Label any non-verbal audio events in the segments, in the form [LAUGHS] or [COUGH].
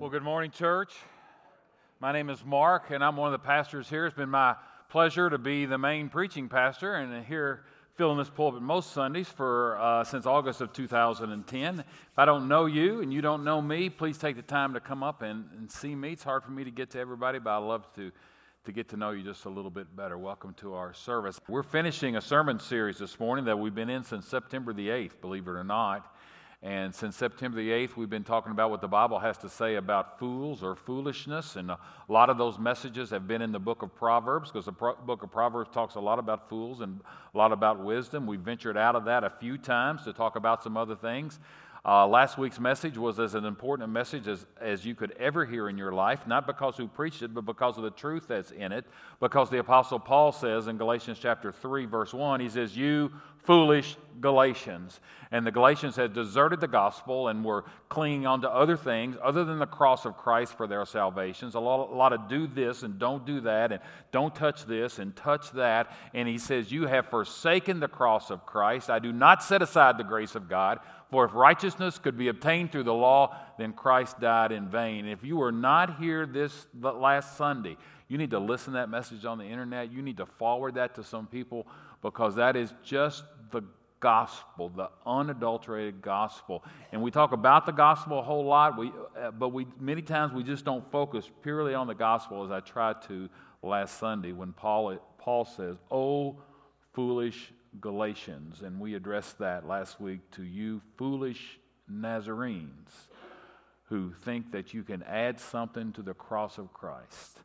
Well, good morning, church. My name is Mark, and I'm one of the pastors here. It's been my pleasure to be the main preaching pastor and here filling this pulpit most Sundays for uh, since August of 2010. If I don't know you and you don't know me, please take the time to come up and, and see me. It's hard for me to get to everybody, but I love to to get to know you just a little bit better. Welcome to our service. We're finishing a sermon series this morning that we've been in since September the 8th, believe it or not. And since September the 8th, we've been talking about what the Bible has to say about fools or foolishness. And a lot of those messages have been in the book of Proverbs because the Pro- book of Proverbs talks a lot about fools and a lot about wisdom. We ventured out of that a few times to talk about some other things. Uh, last week's message was as an important message as, as you could ever hear in your life, not because who preached it, but because of the truth that's in it. Because the Apostle Paul says in Galatians chapter 3, verse 1, he says, You foolish Galatians. And the Galatians had deserted the gospel and were clinging on to other things other than the cross of Christ for their salvations. A lot, a lot of do this and don't do that, and don't touch this and touch that. And he says, You have forsaken the cross of Christ. I do not set aside the grace of God. For if righteousness could be obtained through the law, then Christ died in vain. If you were not here this last Sunday, you need to listen to that message on the internet. You need to forward that to some people because that is just the gospel, the unadulterated gospel. And we talk about the gospel a whole lot, we, uh, but we, many times we just don't focus purely on the gospel as I tried to last Sunday when Paul, Paul says, Oh, foolish Galatians. And we addressed that last week to you, foolish Nazarenes, who think that you can add something to the cross of Christ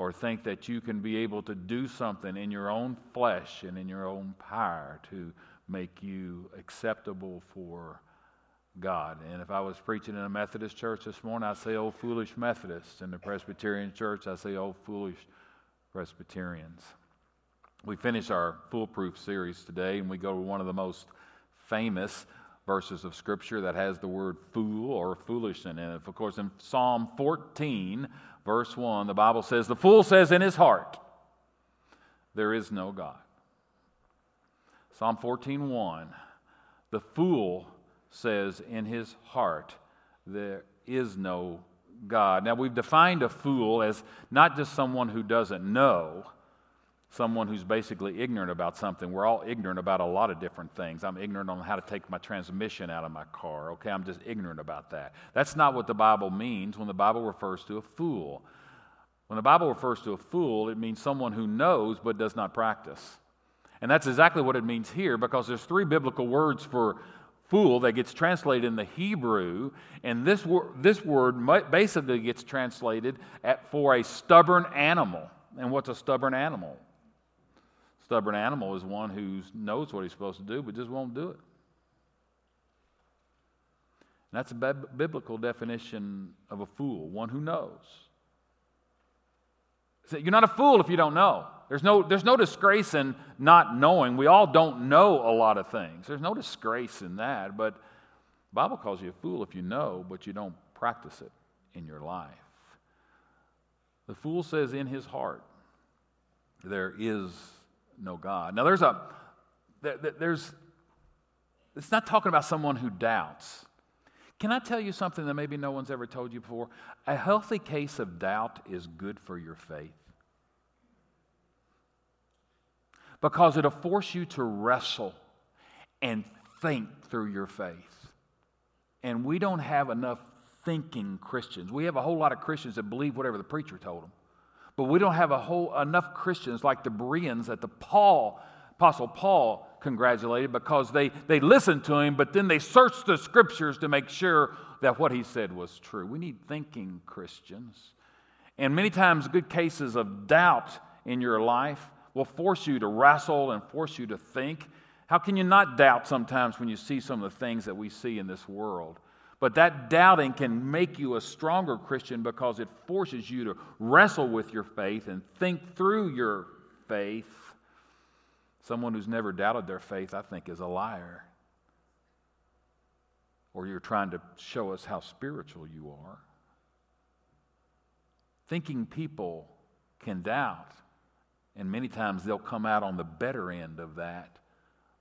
or think that you can be able to do something in your own flesh and in your own power to make you acceptable for God. And if I was preaching in a Methodist church this morning, I'd say, oh, foolish Methodists. In the Presbyterian church, I'd say, oh, foolish Presbyterians. We finish our foolproof series today, and we go to one of the most famous verses of Scripture that has the word fool or foolish in it. Of course, in Psalm 14, verse 1, the Bible says, The fool says in his heart, There is no God. Psalm 14:1 The fool says in his heart there is no God. Now we've defined a fool as not just someone who doesn't know, someone who's basically ignorant about something. We're all ignorant about a lot of different things. I'm ignorant on how to take my transmission out of my car. Okay, I'm just ignorant about that. That's not what the Bible means when the Bible refers to a fool. When the Bible refers to a fool, it means someone who knows but does not practice. And that's exactly what it means here because there's three biblical words for fool that gets translated in the Hebrew, and this, wor- this word basically gets translated at, for a stubborn animal. And what's a stubborn animal? Stubborn animal is one who knows what he's supposed to do but just won't do it. And that's a biblical definition of a fool, one who knows. You're not a fool if you don't know. There's no, there's no disgrace in not knowing. We all don't know a lot of things. There's no disgrace in that. But the Bible calls you a fool if you know, but you don't practice it in your life. The fool says in his heart, there is no God. Now, there's a, there's, it's not talking about someone who doubts. Can I tell you something that maybe no one's ever told you before? A healthy case of doubt is good for your faith. because it'll force you to wrestle and think through your faith. And we don't have enough thinking Christians. We have a whole lot of Christians that believe whatever the preacher told them. But we don't have a whole enough Christians like the Bereans that the Paul, Apostle Paul congratulated because they, they listened to him, but then they searched the scriptures to make sure that what he said was true. We need thinking Christians. And many times, good cases of doubt in your life will force you to wrestle and force you to think. How can you not doubt sometimes when you see some of the things that we see in this world? But that doubting can make you a stronger Christian because it forces you to wrestle with your faith and think through your faith. Someone who's never doubted their faith, I think, is a liar. Or you're trying to show us how spiritual you are. Thinking people can doubt and many times they'll come out on the better end of that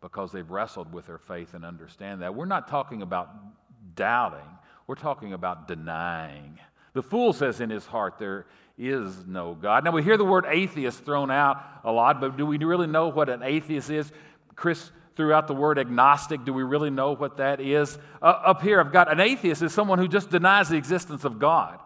because they've wrestled with their faith and understand that. We're not talking about doubting, we're talking about denying. The fool says in his heart, There is no God. Now, we hear the word atheist thrown out a lot, but do we really know what an atheist is? Chris threw out the word agnostic. Do we really know what that is? Uh, up here, I've got an atheist is someone who just denies the existence of God.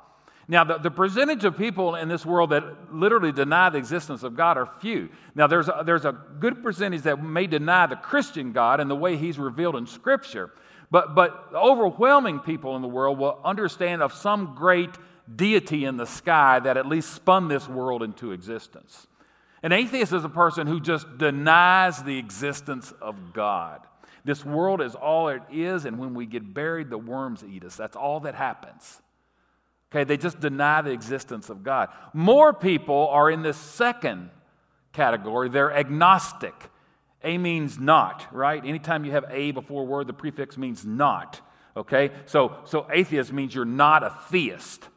Now, the, the, percentage of people in this world that literally deny the existence of God are few. Now, there's a, there's a good percentage that may deny the Christian God and the way He's revealed in Scripture. But, but overwhelming people in the world will understand of some great deity in the sky that at least spun this world into existence. An atheist is a person who just denies the existence of God. This world is all it is, and when we get buried, the worms eat us. That's all that happens. Okay, they just deny the existence of God. More people are in this second category. They're agnostic. A means not, right? Anytime you have a before a word, the prefix means not. Okay? So, so atheist means you're not a theist.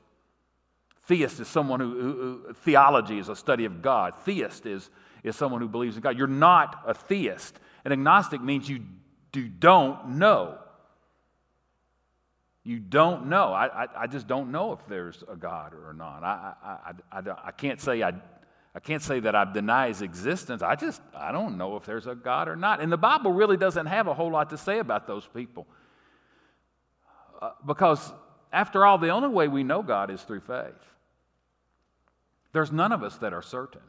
Theist is someone who, who, who, theology is a study of God. Theist is, is someone who believes in God. You're not a theist. An agnostic means you do, don't know. You don't know. I, I, I, just don't know if there's a God or not. I, I, I, I, can't say I, I can't say that I deny his existence. I just I don't know if there's a God or not. And the Bible really doesn't have a whole lot to say about those people. Uh, because after all, the only way we know God is through faith. There's none of us that are certain.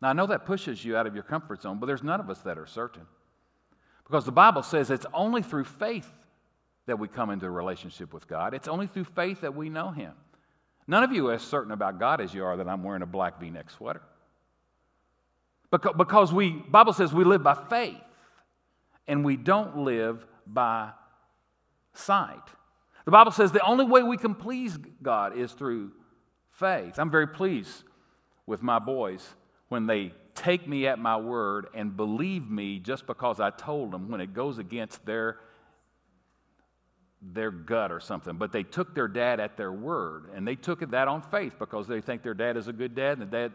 Now, I know that pushes you out of your comfort zone, but there's none of us that are certain. Because the Bible says it's only through faith that we come into a relationship with God. It's only through faith that we know Him. None of you are as certain about God as you are that I'm wearing a black v neck sweater. Because we, Bible says we live by faith and we don't live by sight. The Bible says the only way we can please God is through faith. I'm very pleased with my boys when they take me at my word and believe me just because I told them when it goes against their their gut or something, but they took their dad at their word and they took it that on faith because they think their dad is a good dad and dad,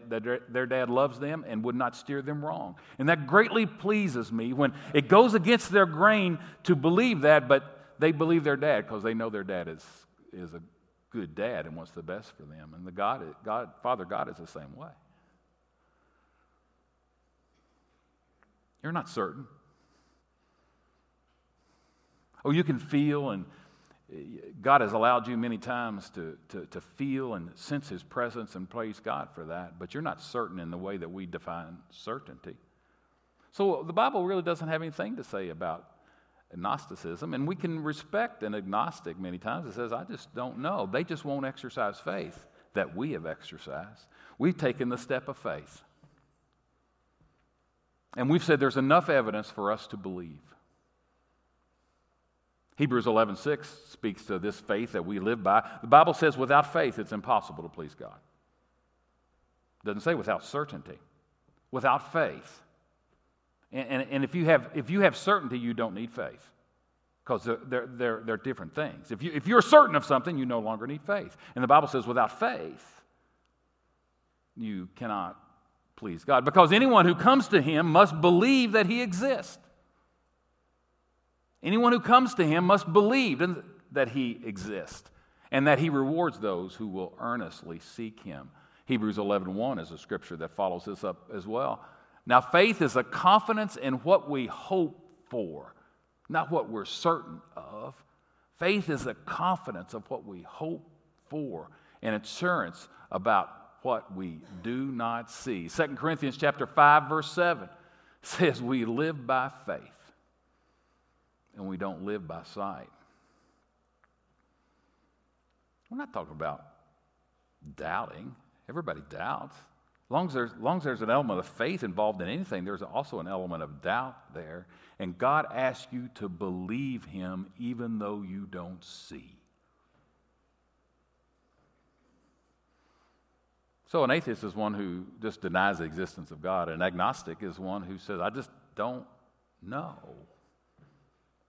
their dad loves them and would not steer them wrong. And that greatly pleases me when it goes against their grain to believe that, but they believe their dad because they know their dad is, is a good dad and wants the best for them. And the God, God, Father God is the same way. You're not certain. Oh, you can feel and God has allowed you many times to, to, to, feel and sense His presence and praise God for that, but you're not certain in the way that we define certainty. So the Bible really doesn't have anything to say about agnosticism, and we can respect an agnostic many times It says, I just don't know. They just won't exercise faith that we have exercised. We've taken the step of faith. And we've said there's enough evidence for us to believe. Hebrews 11:6 speaks to this faith that we live by. The Bible says without faith it's impossible to please God. It doesn't say without certainty. Without faith. And, and, and, if, you have, if you have certainty, you don't need faith because they're, they're, they're, they're different things. If, you, if you're certain of something, you no longer need faith. And the Bible says without faith, you cannot please God because anyone who comes to Him must believe that He exists Anyone who comes to him must believe that he exists and that he rewards those who will earnestly seek him. Hebrews 11:1 is a scripture that follows this up as well. Now faith is a confidence in what we hope for, not what we're certain of. Faith is a confidence of what we hope for and assurance about what we do not see. 2 Corinthians chapter 5 verse 7 says we live by faith and we don't live by sight. We're not talking about doubting. Everybody doubts. As long as, there's, as long as there's an element of faith involved in anything, there's also an element of doubt there. And God asks you to believe Him even though you don't see. So, an atheist is one who just denies the existence of God. An agnostic is one who says, I just don't know.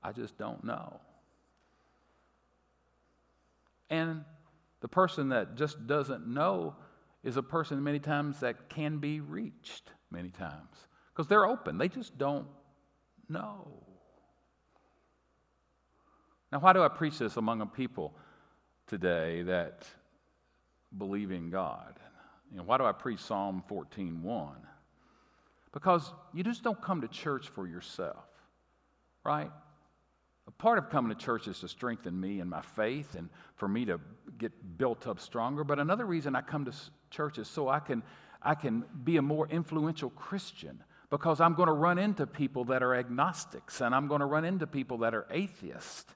I just don't know. And the person that just doesn't know is a person many times that can be reached many times because they're open. They just don't know. Now, why do I preach this among a people today that believe in God. You know, why do I preach Psalm 14:1? Because you just don't come to church for yourself, right? Part of coming to church is to strengthen me and my faith and for me to get built up stronger. But another reason I come to church is so I can, I can be a more influential Christian because I'm going to run into people that are agnostics and I'm going to run into people that are atheists.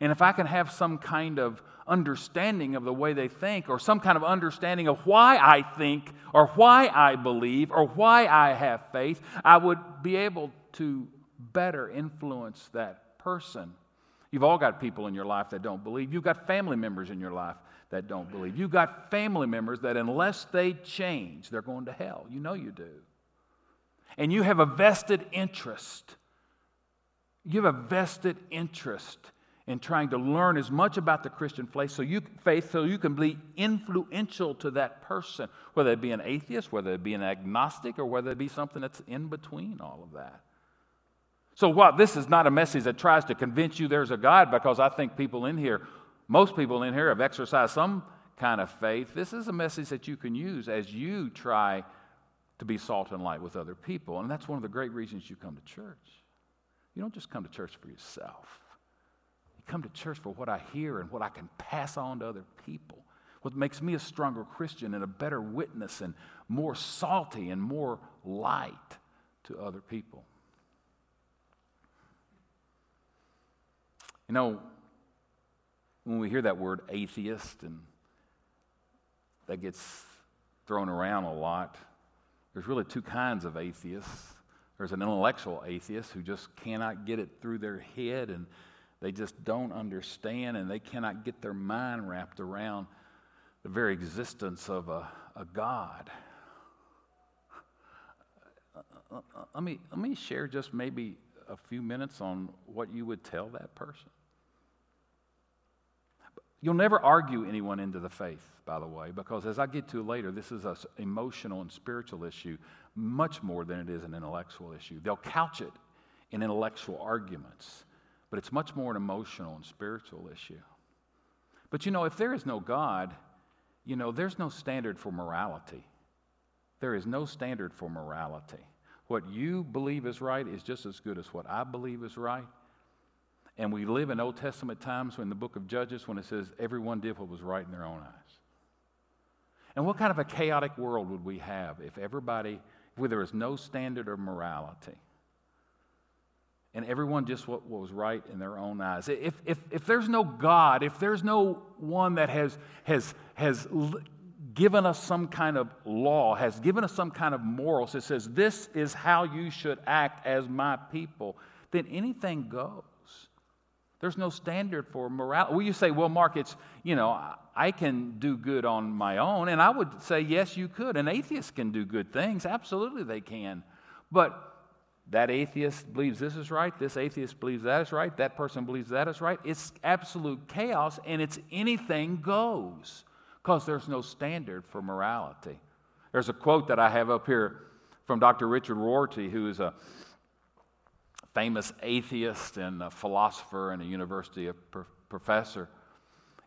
And if I can have some kind of understanding of the way they think, or some kind of understanding of why I think, or why I believe, or why I have faith, I would be able to better influence that person. You've all got people in your life that don't believe. You've got family members in your life that don't believe. You've got family members that, unless they change, they're going to hell. You know you do. And you have a vested interest. You have a vested interest in trying to learn as much about the Christian faith so you, faith so you can be influential to that person, whether it be an atheist, whether it be an agnostic, or whether it be something that's in between all of that. So, what this is not a message that tries to convince you there's a God, because I think people in here, most people in here, have exercised some kind of faith. This is a message that you can use as you try to be salt and light with other people. And that's one of the great reasons you come to church. You don't just come to church for yourself you come to church for what I hear and what I can pass on to other people. What makes me a stronger Christian and a better witness and more salty and more light to other people. You know, when we hear that word atheist and that gets thrown around a lot, there's really two kinds of atheists. There's an intellectual atheist who just cannot get it through their head and they just don't understand and they cannot get their mind wrapped around the very existence of a, a God. Let me, let me share just maybe a few minutes on what you would tell that person. You'll never argue anyone into the faith, by the way, because as I get to later, this is an emotional and spiritual issue much more than it is an intellectual issue. They'll couch it in intellectual arguments but it's much more an emotional and spiritual issue. But you know, if there is no God, you know, there's no standard for morality. There is no standard for morality. What you believe is right is just as good as what I believe is right. And we live in Old Testament times when the book of Judges, when it says everyone did what was right in their own eyes. And what kind of a chaotic world would we have if everybody, if there was no standard of morality? and everyone just what, was right in their own eyes. If, if, if there's no God, if there's no one that has, has, has given us some kind of law, has given us some kind of morals that says this is how you should act as my people, then anything goes. There's no standard for morality. Well, you say, well, Mark, it's, you know, I can do good on my own. And I would say, yes, you could. An atheist can do good things. Absolutely, they can. But that atheist believes this is right, this atheist believes that is right, that person believes that is right. It's absolute chaos and it's anything goes because there's no standard for morality. There's a quote that I have up here from Dr. Richard Rorty, who is a famous atheist and a philosopher and a university professor.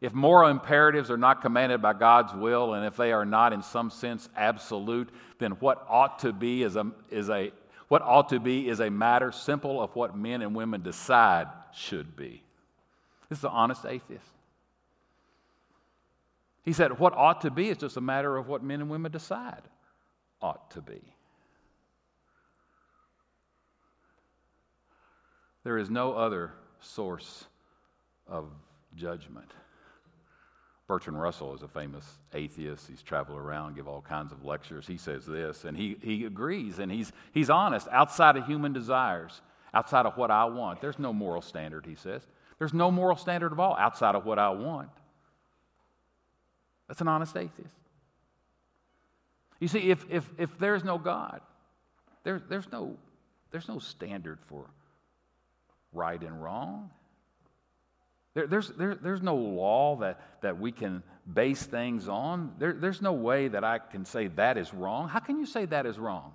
If moral imperatives are not commanded by God's will, and if they are not in some sense absolute, then what ought to be is a, is a what ought to be is a matter simple of what men and women decide should be. This is an honest atheist. He said, What ought to be is just a matter of what men and women decide ought to be. There is no other source of judgment. Bertrand Russell is a famous atheist. He's traveled around, give all kinds of lectures. He says this, and he, he agrees, and he's, he's honest. Outside of human desires, outside of what I want, there's no moral standard, he says. There's no moral standard at all outside of what I want. That's an honest atheist. You see, if, if, if there's no God, there, there's, no, there's no standard for right and wrong. There, there's, there, there's no law that, that we can base things on. There, there's no way that I can say that is wrong. How can you say that is wrong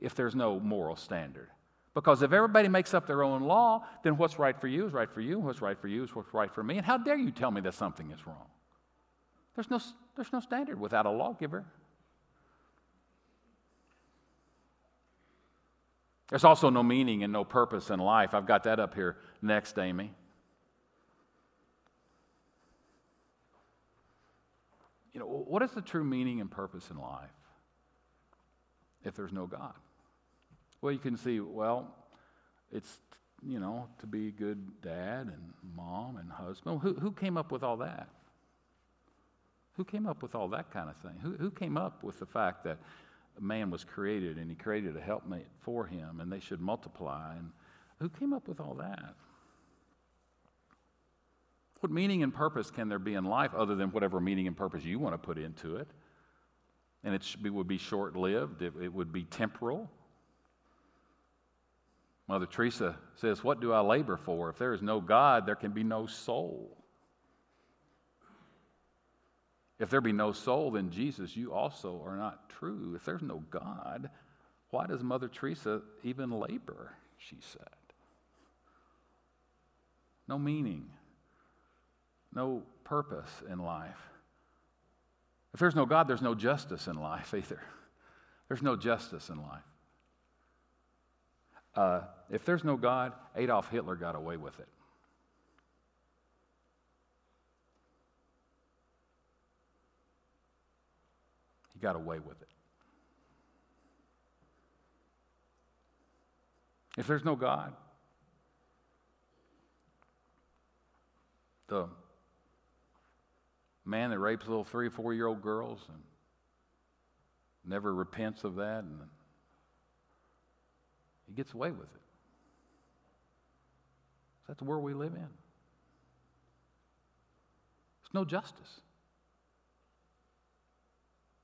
if there's no moral standard? Because if everybody makes up their own law, then what's right for you is right for you, what's right for you is what's right for me. And how dare you tell me that something is wrong? There's no, there's no standard without a lawgiver. There's also no meaning and no purpose in life. I've got that up here next, Amy. You know, what is the true meaning and purpose in life if there's no God? Well, you can see, well, it's, you know, to be a good dad and mom and husband. Who, who came up with all that? Who came up with all that kind of thing? Who, who came up with the fact that man was created and he created a helpmate for him and they should multiply? And who came up with all that? What meaning and purpose can there be in life other than whatever meaning and purpose you want to put into it? And it be, would be short lived, it, it would be temporal. Mother Teresa says, What do I labor for? If there is no God, there can be no soul. If there be no soul, then Jesus, you also are not true. If there's no God, why does Mother Teresa even labor? She said. No meaning, no purpose in life. If there's no God, there's no justice in life [LAUGHS] either. There's no justice in life. Uh, if there's no God, Adolf Hitler got away with it. Got away with it. If there's no God, the man that rapes little three or four year old girls and never repents of that and he gets away with it. That's the world we live in. There's no justice.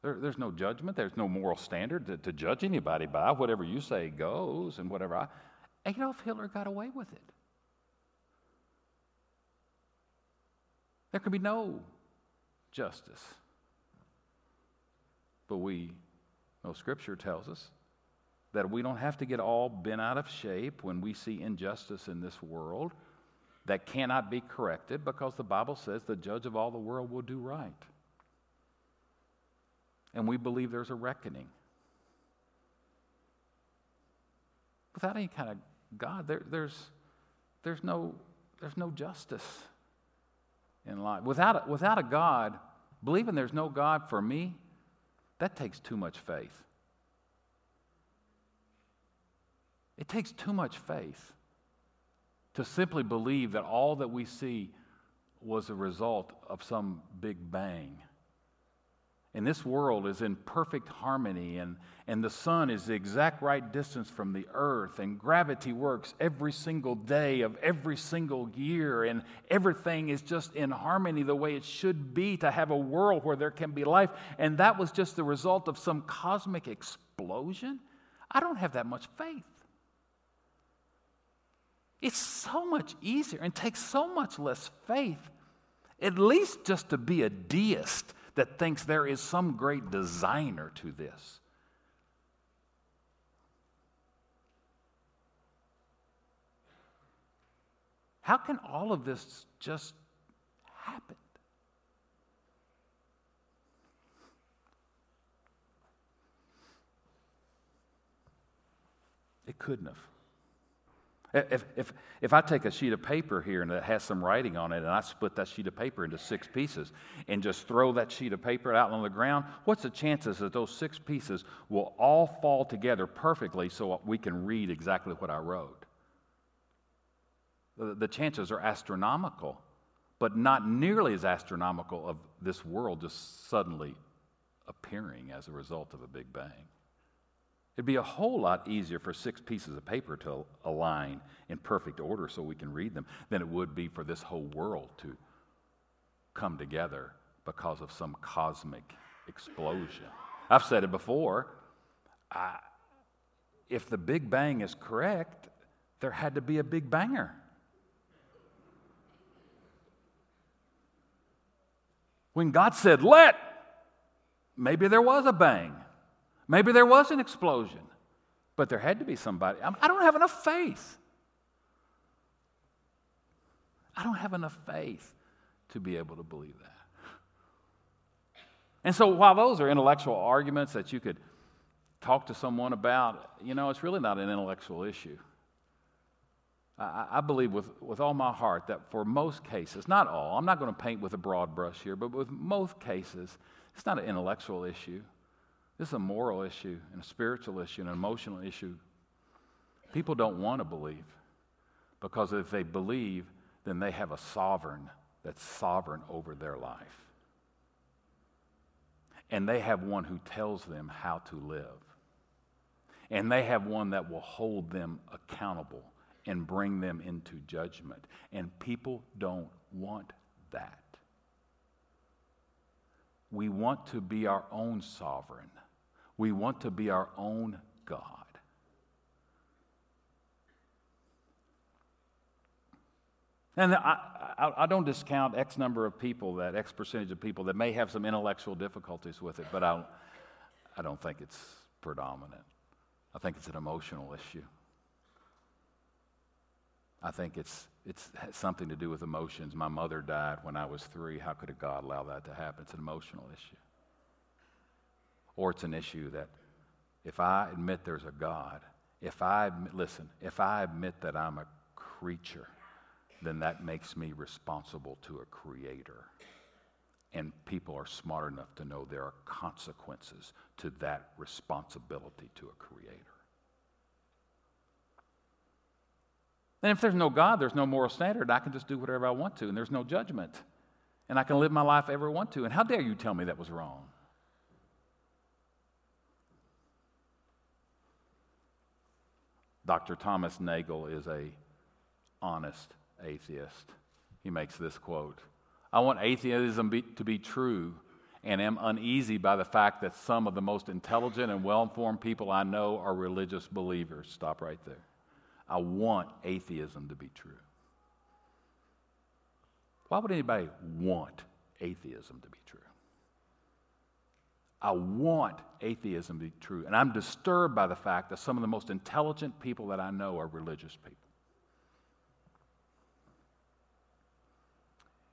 There, there's no judgment. There's no moral standard to, to, judge anybody by. Whatever you say goes, and whatever I. Adolf Hitler got away with it. There can be no justice. But we know Scripture tells us that we don't have to get all bent out of shape when we see injustice in this world that cannot be corrected because the Bible says the judge of all the world will do right. And we believe there's a reckoning. Without any kind of God, there, there's, there's, no, there's no justice in life. Without a, without a God, believing there's no God for me, that takes too much faith. It takes too much faith to simply believe that all that we see was a result of some big bang. And this world is in perfect harmony, and, and the sun is the exact right distance from the earth, and gravity works every single day of every single year, and everything is just in harmony the way it should be to have a world where there can be life. And that was just the result of some cosmic explosion. I don't have that much faith. It's so much easier and takes so much less faith, at least just to be a deist that thinks there is some great designer to this. How can all of this just happen? It couldn't have. If, if, if I take a sheet of paper here and it has some writing on it, and I split that sheet of paper into six pieces and just throw that sheet of paper out on the ground, what's the chances that those six pieces will all fall together perfectly so we can read exactly what I wrote? The, the chances are astronomical, but not nearly as astronomical of this world just suddenly appearing as a result of a Big Bang. It'd be a whole lot easier for six pieces of paper to align in perfect order so we can read them than it would be for this whole world to come together because of some cosmic explosion. I've said it before. I, if the Big Bang is correct, there had to be a Big Banger. When God said, let, maybe there was a bang. Maybe there was an explosion. But there had to be somebody. I don't have enough faith. I don't have enough faith to be able to believe that. And so, while those are intellectual arguments that you could talk to someone about, you know, it's really not an intellectual issue. I, I believe with, with all my heart that for most cases, not all, I'm not going to paint with a broad brush here, but with most cases, it's not an intellectual issue. This is a moral issue and a spiritual issue and an emotional issue. People don't want to believe because if they believe, then they have a sovereign that's sovereign over their life. And they have one who tells them how to live. And they have one that will hold them accountable and bring them into judgment. And people don't want that. We want to be our own sovereign, we want to be our own God. And I, I, I, don't discount X number of people, that X percentage of people that may have some intellectual difficulties with it, but I, I don't think it's predominant. I think it's an emotional issue. I think it's, it's something to do with emotions. My mother died when I was three. How could a God allow that to happen? It's an emotional issue. Or it's an issue that if I admit there's a God, if I, listen, if I admit that I'm a creature, then that makes me responsible to a creator. And people are smart enough to know there are consequences to that responsibility to a creator. And if there's no God, there's no moral standard. I can just do whatever I want to, and there's no judgment. And I can live my life ever I want to. And how dare you tell me that was wrong? Dr. Thomas Nagel is a honest atheist. He makes this quote I want atheism be, to be true and am uneasy by the fact that some of the most intelligent and well informed people I know are religious believers. Stop right there. I want atheism to be true. Why would anybody want atheism to be true? I want atheism to be true. And I'm disturbed by the fact that some of the most intelligent people that I know are religious people.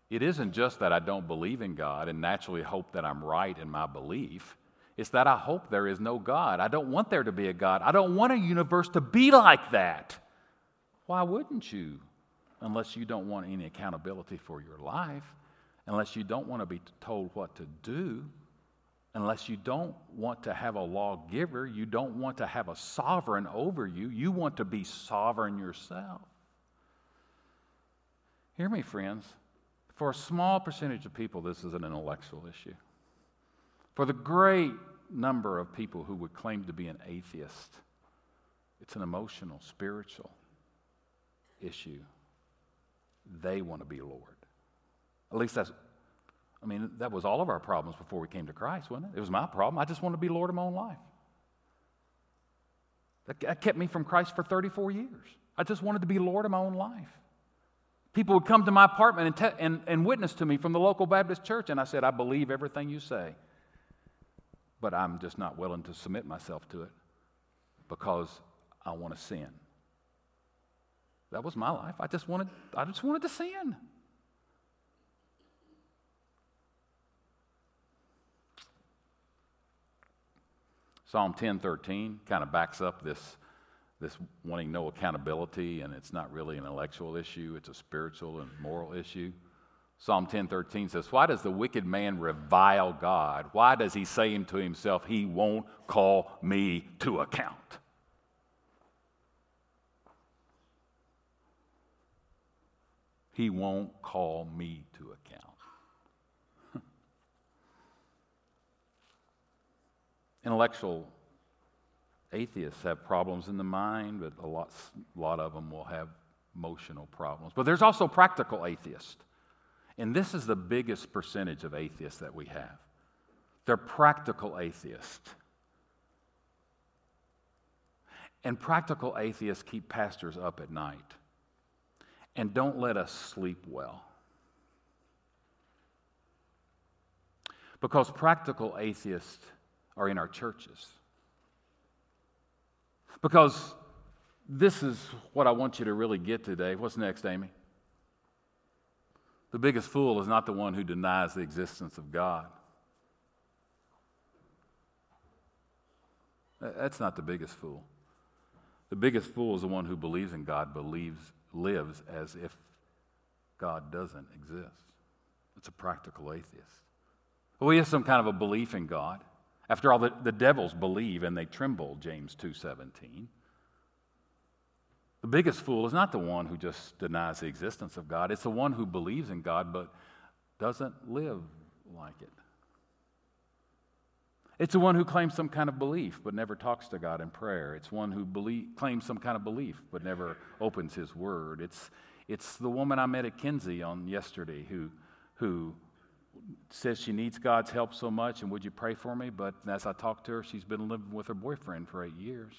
It isn't just that I don't believe in God and naturally hope that I'm right in my belief. It's that I hope there is no God. I don't want there to be a God. I don't want a universe to be like that. Why wouldn't you? Unless you don't want any accountability for your life, unless you don't want to be told what to do, unless you don't want to have a lawgiver, you don't want to have a sovereign over you, you want to be sovereign yourself. Hear me, friends. For a small percentage of people, this is an intellectual issue. For the great number of people who would claim to be an atheist, it's an emotional, spiritual issue. They want to be Lord. At least that's, I mean, that was all of our problems before we came to Christ, wasn't it? It was my problem. I just wanted to be Lord of my own life. That kept me from Christ for 34 years. I just wanted to be Lord of my own life. People would come to my apartment and, te- and, and witness to me from the local Baptist church, and I said, I believe everything you say, but I'm just not willing to submit myself to it because I want to sin. That was my life. I just wanted, I just wanted to sin. Psalm 10:13 kind of backs up this this wanting no accountability, and it's not really an intellectual issue, it's a spiritual and moral issue. Psalm 10:13 says, "Why does the wicked man revile God? Why does he say to himself, he won't call me to account?" He won't call me to account. Intellectual atheists have problems in the mind, but a lot, a lot of them will have emotional problems. But there's also practical atheists. And this is the biggest percentage of atheists that we have. They're practical atheists. And practical atheists keep pastors up at night and don't let us sleep well. Because practical atheists are in our churches. Because this is what I want you to really get today. What's next, Amy? The biggest fool is not the one who denies the existence of God. That's not the biggest fool. The biggest fool is the one who believes in God, believes, lives as if God doesn't exist. It's a practical atheist. Well, he has some kind of a belief in God. After all, the, the devils believe and they tremble, James 2.17. The biggest fool is not the one who just denies the existence of God. It's the one who believes in God but doesn't live like it. It's the one who claims some kind of belief but never talks to God in prayer. It's one who believe, claims some kind of belief but never opens his word. It's, it's the woman I met at Kinsey on yesterday who, who says she needs God's help so much and would you pray for me? But as I talked to her, she's been living with her boyfriend for eight years.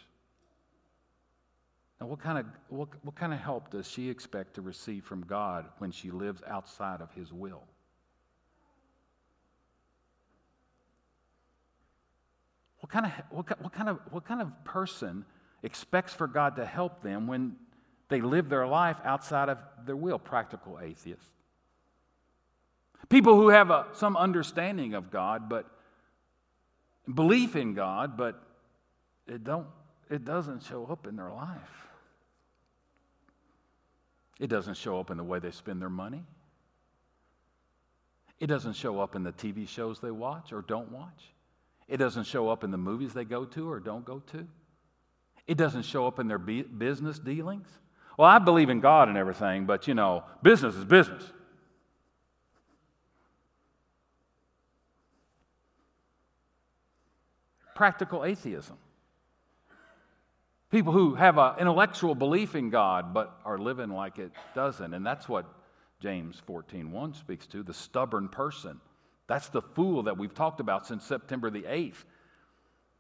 Now, what kind, of, what, what kind of help does she expect to receive from God when she lives outside of His will? What kind of, what, what, kind of, what kind of person expects for God to help them when they live their life outside of their will? Practical atheists. People who have a, some understanding of God, but belief in God, but it, don't, it doesn't show up in their life. It doesn't show up in the way they spend their money. It doesn't show up in the TV shows they watch or don't watch. It doesn't show up in the movies they go to or don't go to. It doesn't show up in their business dealings. Well, I believe in God and everything, but you know, business is business. Practical atheism. People who have an intellectual belief in God but are living like it doesn't. And that's what James 14:1 speaks to, the stubborn person. That's the fool that we've talked about since September the 8th.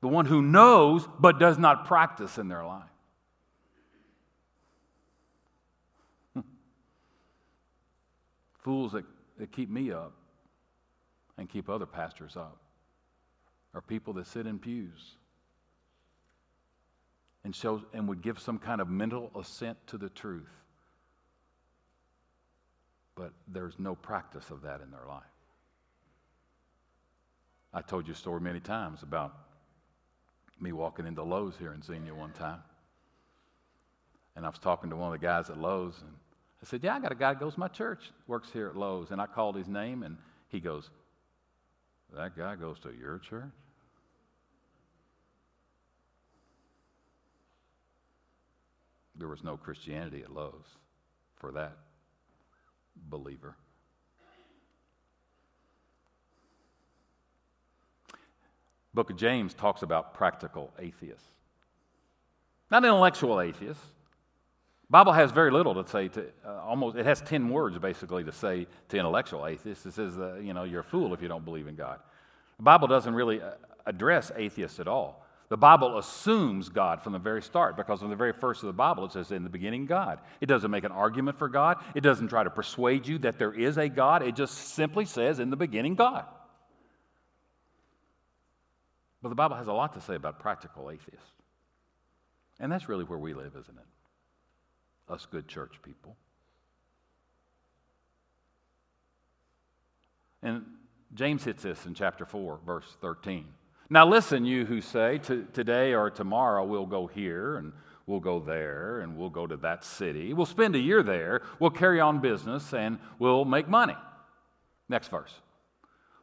The one who knows but does not practice in their life. [LAUGHS] Fools that, that keep me up and keep other pastors up are people that sit in pews and, and would give some kind of mental assent to the truth. But there's no practice of that in their life. I told you a story many times about me walking into Lowe's here in Xenia one time. And I was talking to one of the guys at Lowe's, and I said, Yeah, I got a guy that goes to my church, works here at Lowe's. And I called his name, and he goes, That guy goes to your church? There was no Christianity at Lowe's for that believer. book of James talks about practical atheists. Not intellectual atheists. Bible has very little to say to uh, almost it has 10 words basically to say to intellectual atheists. It says you know you're a fool if you don't believe in God. The Bible doesn't really uh, address atheists at all. The Bible assumes God from the very start because from the very first of the Bible it says in the beginning God. It doesn't make an argument for God. It doesn't try to persuade you that there is a God. It just simply says in the beginning God. But the Bible has a lot to say about practical atheists. And that's really where we live, isn't it? Us good church people. And James hits this in chapter 4, verse 13. Now, listen, you who say, Today or tomorrow we'll go here and we'll go there and we'll go to that city. We'll spend a year there. We'll carry on business and we'll make money. Next verse.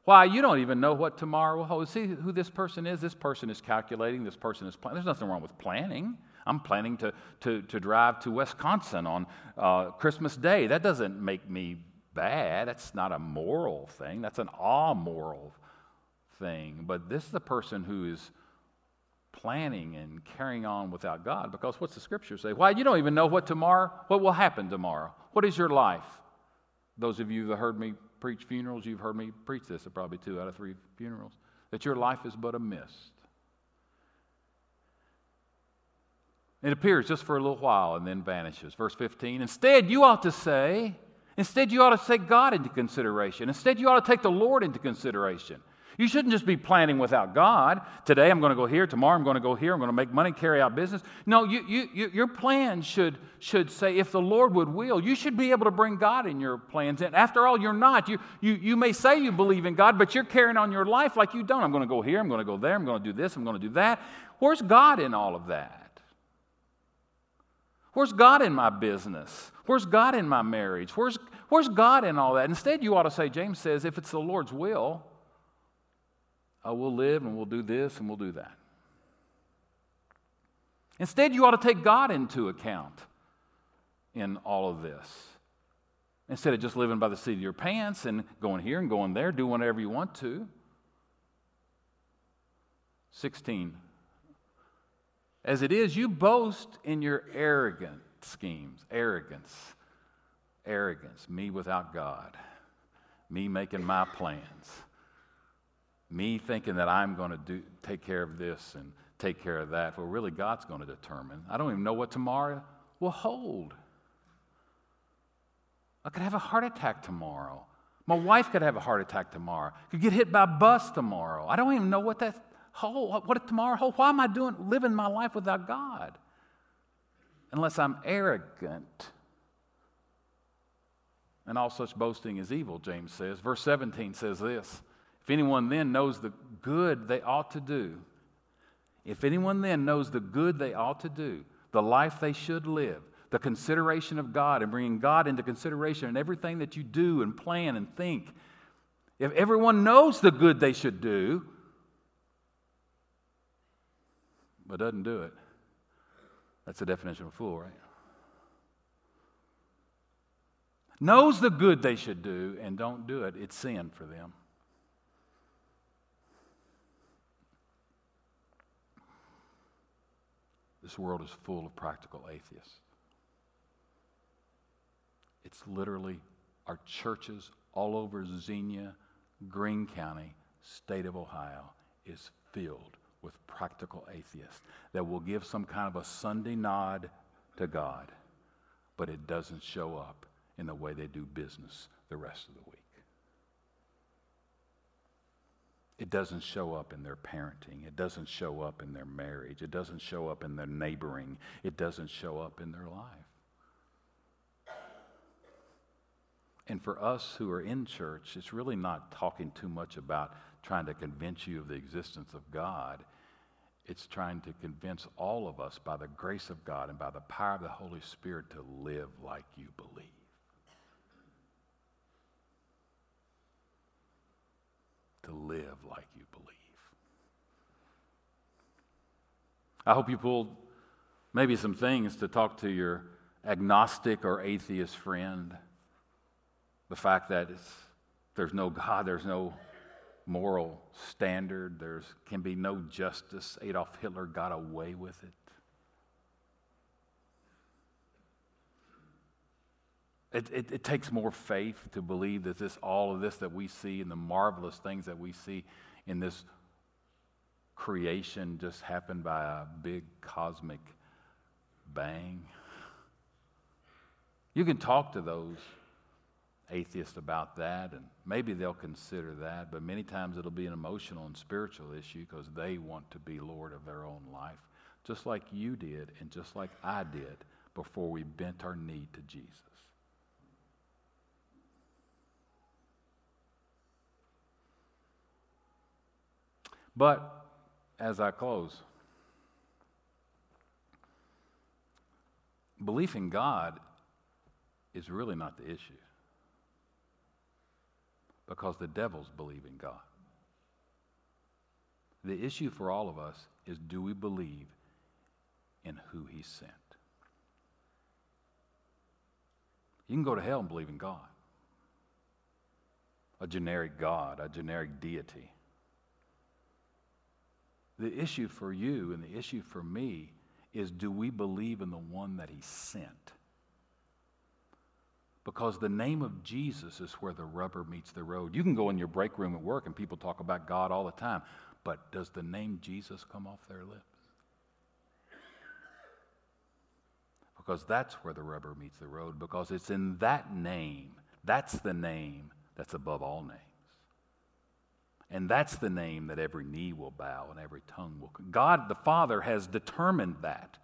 Why, you don't even know what tomorrow will hold. See who this person is? This person is calculating, this person is planning. There's nothing wrong with planning. I'm planning to, to, to drive to Wisconsin on uh, Christmas Day. That doesn't make me bad. That's not a moral thing, that's an amoral thing. But this is a person who is planning and carrying on without God because what's the scripture say? Why, you don't even know what tomorrow, what will happen tomorrow. What is your life? Those of you that heard me preach funerals, you've heard me preach this at probably two out of three funerals, that your life is but a mist. It appears just for a little while and then vanishes. Verse 15. Instead, you ought to say, instead, you ought to take God into consideration. Instead, you ought to take the Lord into consideration. You shouldn't just be planning without God. Today I'm going to go here, tomorrow I'm going to go here, I'm going to make money, carry out business. No, you, you, you, your plan should, should say, if the Lord would will, you should be able to bring God in your plans. And after all, you're not. You, you, you may say you believe in God, but you're carrying on your life like you don't. I'm going to go here, I'm going to go there, I'm going to do this, I'm going to do that. Where's God in all of that? Where's God in my business? Where's God in my marriage? Where's, where's God in all that? Instead, you ought to say, James says, if it's the Lord's will, oh, we'll live and we'll do this and we'll do that. Instead, you ought to take God into account in all of this. Instead of just living by the seat of your pants and going here and going there, do whatever you want to. 16. As it is, you boast in your arrogant schemes. Arrogance. Arrogance. Me without God. Me making my plans me thinking that I'm going to do, take care of this and take care of that. Well, really, God's going to determine. I don't even know what tomorrow will hold. I could have a heart attack tomorrow. My wife could have a heart attack tomorrow. Could get hit by a bus tomorrow. I don't even know what that hold, what tomorrow hold. Why am I doing living my life without God? Unless I'm arrogant. And all such boasting is evil, James says. Verse 17 says this if anyone then knows the good they ought to do, if anyone then knows the good they ought to do, the life they should live, the consideration of God and bringing God into consideration in everything that you do and plan and think, if everyone knows the good they should do, but doesn't do it, that's the definition of a fool, right? Knows the good they should do and don't do it, it's sin for them. This world is full of practical atheists. It's literally our churches all over Xenia, Greene County, state of Ohio, is filled with practical atheists that will give some kind of a Sunday nod to God, but it doesn't show up in the way they do business the rest of the week. It doesn't show up in their parenting. It doesn't show up in their marriage. It doesn't show up in their neighboring. It doesn't show up in their life. And for us who are in church, it's really not talking too much about trying to convince you of the existence of God. It's trying to convince all of us by the grace of God and by the power of the Holy Spirit to live like you believe. To live like you believe. I hope you pulled maybe some things to talk to your agnostic or atheist friend. The fact that there's no God, there's no moral standard, there can be no justice. Adolf Hitler got away with it. It, it, it, takes more faith to believe that this, all of this that we see and the marvelous things that we see in this creation just happened by a big cosmic bang. You can talk to those atheists about that, and maybe they'll consider that, but many times it'll be an emotional and spiritual issue because they want to be Lord of their own life, just like you did and just like I did before we bent our knee to Jesus. But as I close, belief in God is really not the issue because the devils believe in God. The issue for all of us is do we believe in who He sent? You can go to hell and believe in God, a generic God, a generic deity. The issue for you and the issue for me is do we believe in the one that he sent? Because the name of Jesus is where the rubber meets the road. You can go in your break room at work and people talk about God all the time, but does the name Jesus come off their lips? Because that's where the rubber meets the road, because it's in that name, that's the name that's above all names. And that's the name that every knee will bow and every tongue will. God the Father has determined that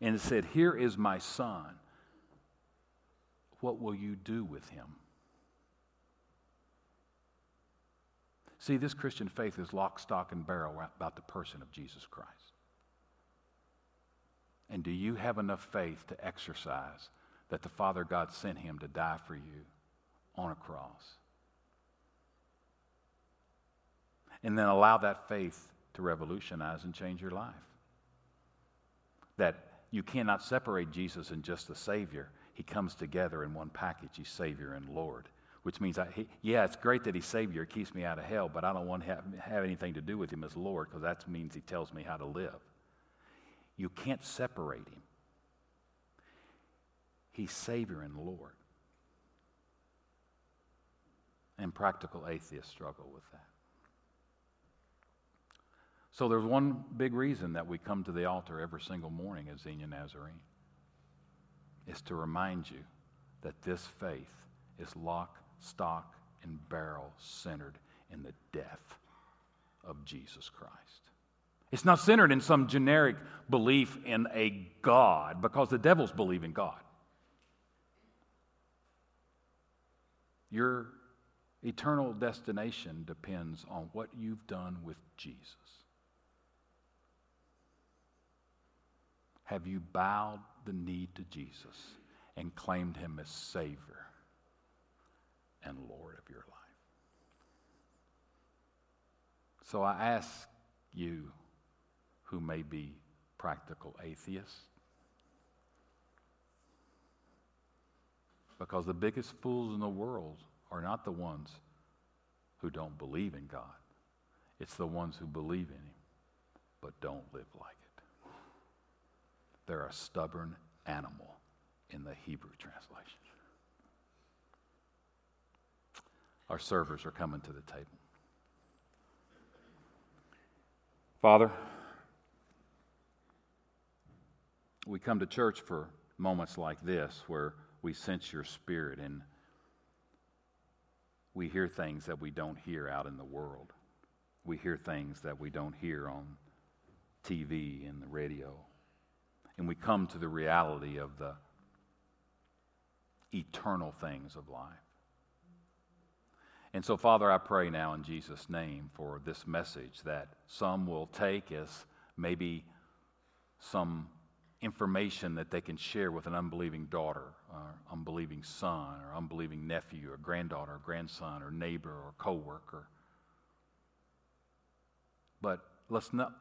and said, Here is my son. What will you do with him? See, this Christian faith is lock, stock, and barrel about the person of Jesus Christ. And do you have enough faith to exercise that the Father God sent him to die for you on a cross? And then allow that faith to revolutionize and change your life. That you cannot separate Jesus and just the Savior. He comes together in one package. He's Savior and Lord, which means, I, he, yeah, it's great that He's Savior. Keeps me out of hell, but I don't want to have, have anything to do with Him as Lord because that means He tells me how to live. You can't separate Him. He's Savior and Lord. And practical atheists struggle with that. So there's one big reason that we come to the altar every single morning as Xenia Nazarene. Is to remind you that this faith is lock, stock, and barrel centered in the death of Jesus Christ. It's not centered in some generic belief in a God, because the devils believe in God. Your eternal destination depends on what you've done with Jesus. Have you bowed the knee to Jesus and claimed him as Savior and Lord of your life? So I ask you, who may be practical atheists, because the biggest fools in the world are not the ones who don't believe in God, it's the ones who believe in Him but don't live like it. They're a stubborn animal in the Hebrew translation. Our servers are coming to the table. Father, we come to church for moments like this where we sense your spirit and we hear things that we don't hear out in the world. We hear things that we don't hear on TV and the radio. And we come to the reality of the eternal things of life. And so, Father, I pray now in Jesus' name for this message that some will take as maybe some information that they can share with an unbelieving daughter, or unbelieving son, or unbelieving nephew, or granddaughter, or grandson, or neighbor, or coworker. But let's not,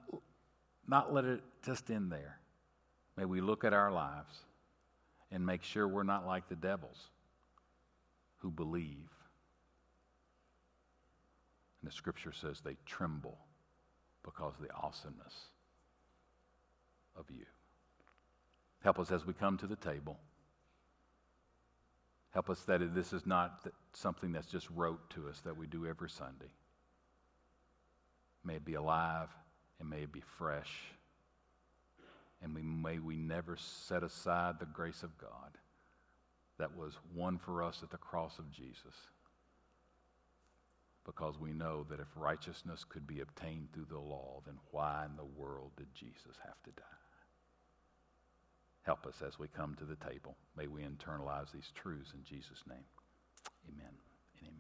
not let it just end there. May we look at our lives and make sure we're not like the devils who believe. And the scripture says they tremble because of the awesomeness of you. Help us as we come to the table. Help us that this is not something that's just rote to us that we do every Sunday. May it be alive and may it be fresh. And we, may we never set aside the grace of God that was won for us at the cross of Jesus. Because we know that if righteousness could be obtained through the law, then why in the world did Jesus have to die? Help us as we come to the table. May we internalize these truths in Jesus' name. Amen and amen.